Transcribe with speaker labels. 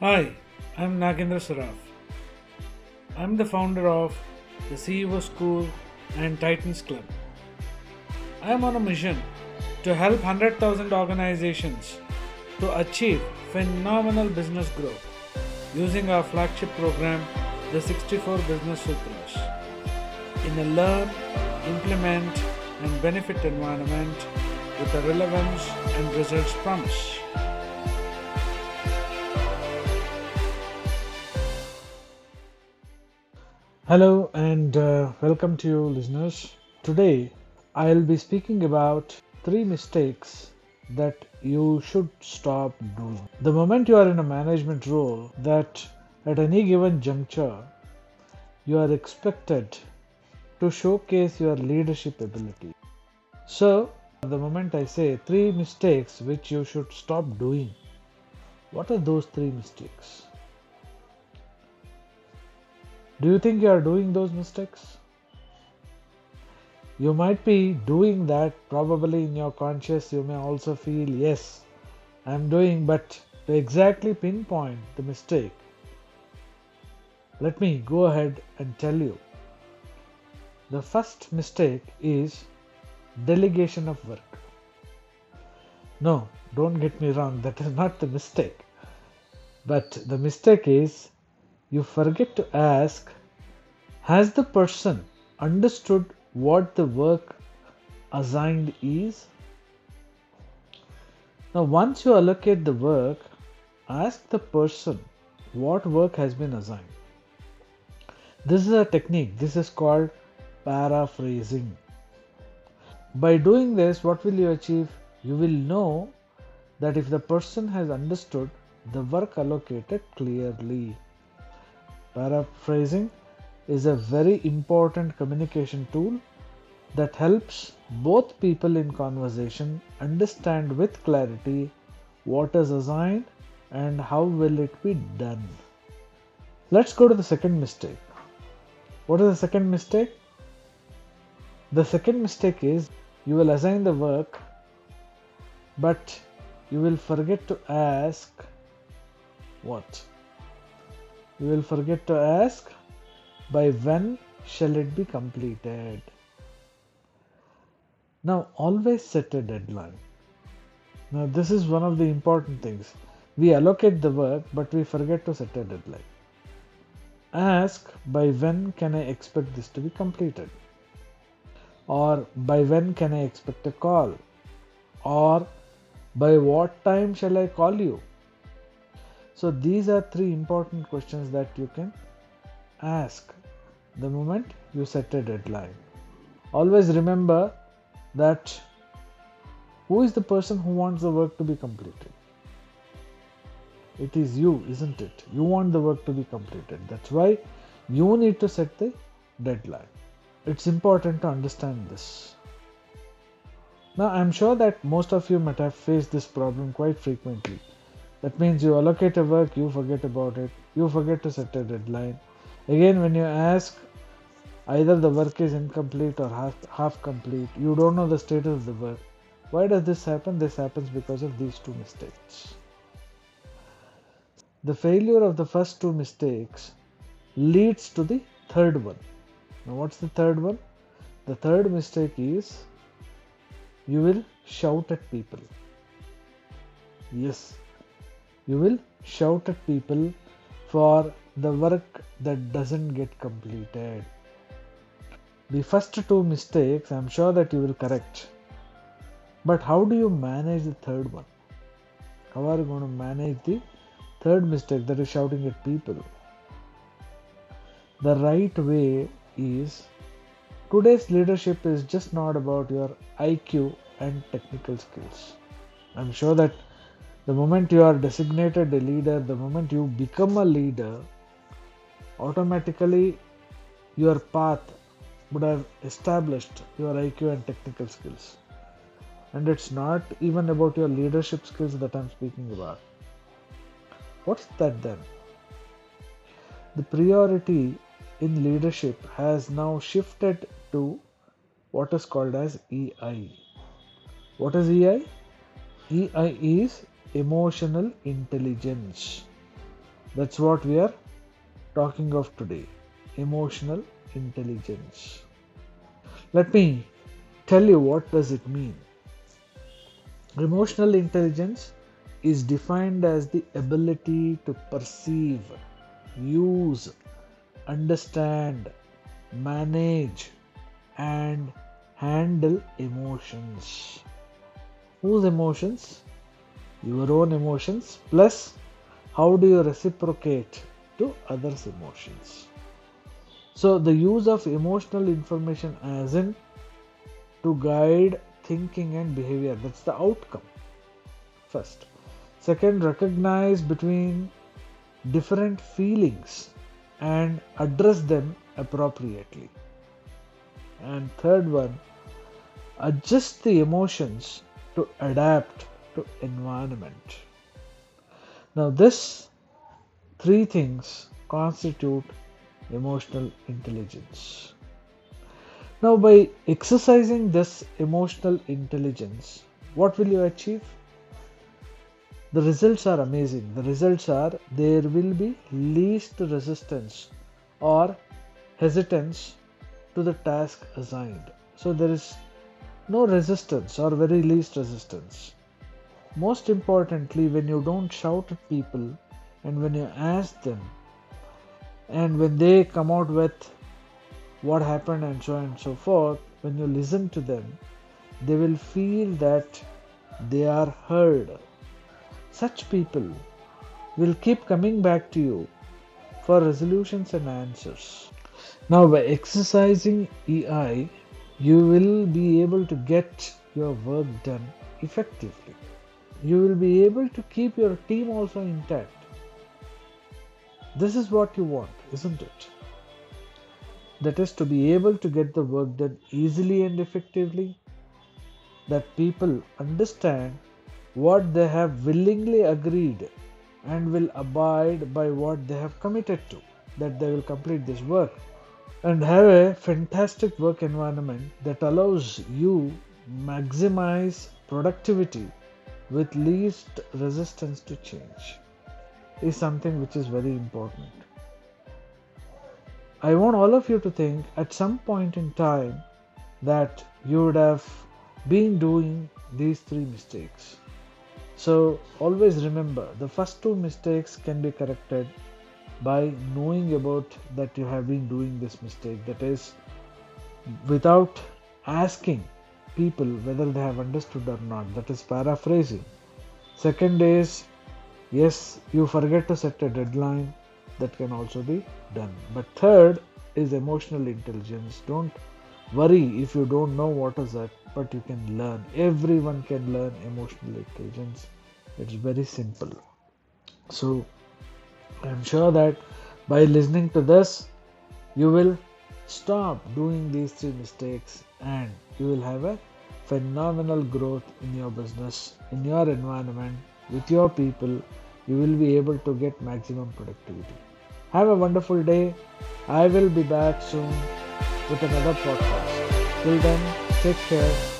Speaker 1: Hi, I'm Nagendra Saraf. I'm the founder of the CEO School and Titans Club. I am on a mission to help 100,000 organizations to achieve phenomenal business growth using our flagship program, the 64 Business Sutras, in a learn, implement, and benefit environment with a relevance and results promise. Hello and uh, welcome to you, listeners. Today I'll be speaking about three mistakes that you should stop doing. The moment you are in a management role, that at any given juncture you are expected to showcase your leadership ability. So, the moment I say three mistakes which you should stop doing, what are those three mistakes? Do you think you are doing those mistakes? You might be doing that probably in your conscious, you may also feel, yes, I'm doing, but to exactly pinpoint the mistake, let me go ahead and tell you. The first mistake is delegation of work. No, don't get me wrong, that is not the mistake. But the mistake is you forget to ask Has the person understood what the work assigned is? Now, once you allocate the work, ask the person what work has been assigned. This is a technique, this is called paraphrasing. By doing this, what will you achieve? You will know that if the person has understood the work allocated clearly. Paraphrasing is a very important communication tool that helps both people in conversation understand with clarity what is assigned and how will it be done. Let's go to the second mistake. What is the second mistake? The second mistake is you will assign the work but you will forget to ask what? You will forget to ask by when shall it be completed. Now, always set a deadline. Now, this is one of the important things. We allocate the work, but we forget to set a deadline. Ask by when can I expect this to be completed? Or by when can I expect a call? Or by what time shall I call you? So, these are three important questions that you can ask the moment you set a deadline. Always remember that who is the person who wants the work to be completed? It is you, isn't it? You want the work to be completed. That's why you need to set the deadline. It's important to understand this. Now, I'm sure that most of you might have faced this problem quite frequently. That means you allocate a work, you forget about it, you forget to set a deadline, Again, when you ask either the work is incomplete or half, half complete, you don't know the status of the work. Why does this happen? This happens because of these two mistakes. The failure of the first two mistakes leads to the third one. Now, what's the third one? The third mistake is you will shout at people. Yes, you will shout at people for the work that doesn't get completed. The first two mistakes I'm sure that you will correct. But how do you manage the third one? How are you going to manage the third mistake that is shouting at people? The right way is today's leadership is just not about your IQ and technical skills. I'm sure that the moment you are designated a leader, the moment you become a leader, automatically your path would have established your IQ and technical skills. And it's not even about your leadership skills that I'm speaking about. What's that then? The priority in leadership has now shifted to what is called as EI. What is EI? EI is emotional intelligence. That's what we are talking of today emotional intelligence. Let me tell you what does it mean. Emotional intelligence is defined as the ability to perceive, use, understand, manage, and handle emotions. Whose emotions? Your own emotions, plus how do you reciprocate to others' emotions? So, the use of emotional information as in to guide thinking and behavior, that's the outcome. First. Second, recognize between different feelings and address them appropriately. And third one, adjust the emotions to adapt to environment. Now this three things constitute emotional intelligence. Now by exercising this emotional intelligence, what will you achieve? the results are amazing. The results are there will be least resistance or hesitance to the task assigned. So there is no resistance or very least resistance. Most importantly, when you don't shout at people and when you ask them and when they come out with what happened and so on and so forth, when you listen to them, they will feel that they are heard such people will keep coming back to you for resolutions and answers. Now, by exercising EI, you will be able to get your work done effectively. You will be able to keep your team also intact. This is what you want, isn't it? That is to be able to get the work done easily and effectively, that people understand what they have willingly agreed and will abide by what they have committed to, that they will complete this work and have a fantastic work environment that allows you maximize productivity with least resistance to change is something which is very important. I want all of you to think at some point in time that you would have been doing these three mistakes. So always remember the first two mistakes can be corrected by knowing about that you have been doing this mistake. That is, without asking people whether they have understood or not. That is paraphrasing. Second is, yes, you forget to set a deadline. That can also be done. But third is emotional intelligence. Don't worry if you don't know what is that but you can learn. Everyone can learn emotional intelligence. It's very simple. So I'm sure that by listening to this, you will stop doing these three mistakes and you will have a phenomenal growth in your business, in your environment, with your people. You will be able to get maximum productivity. Have a wonderful day. I will be back soon with another podcast. Till then, Take care.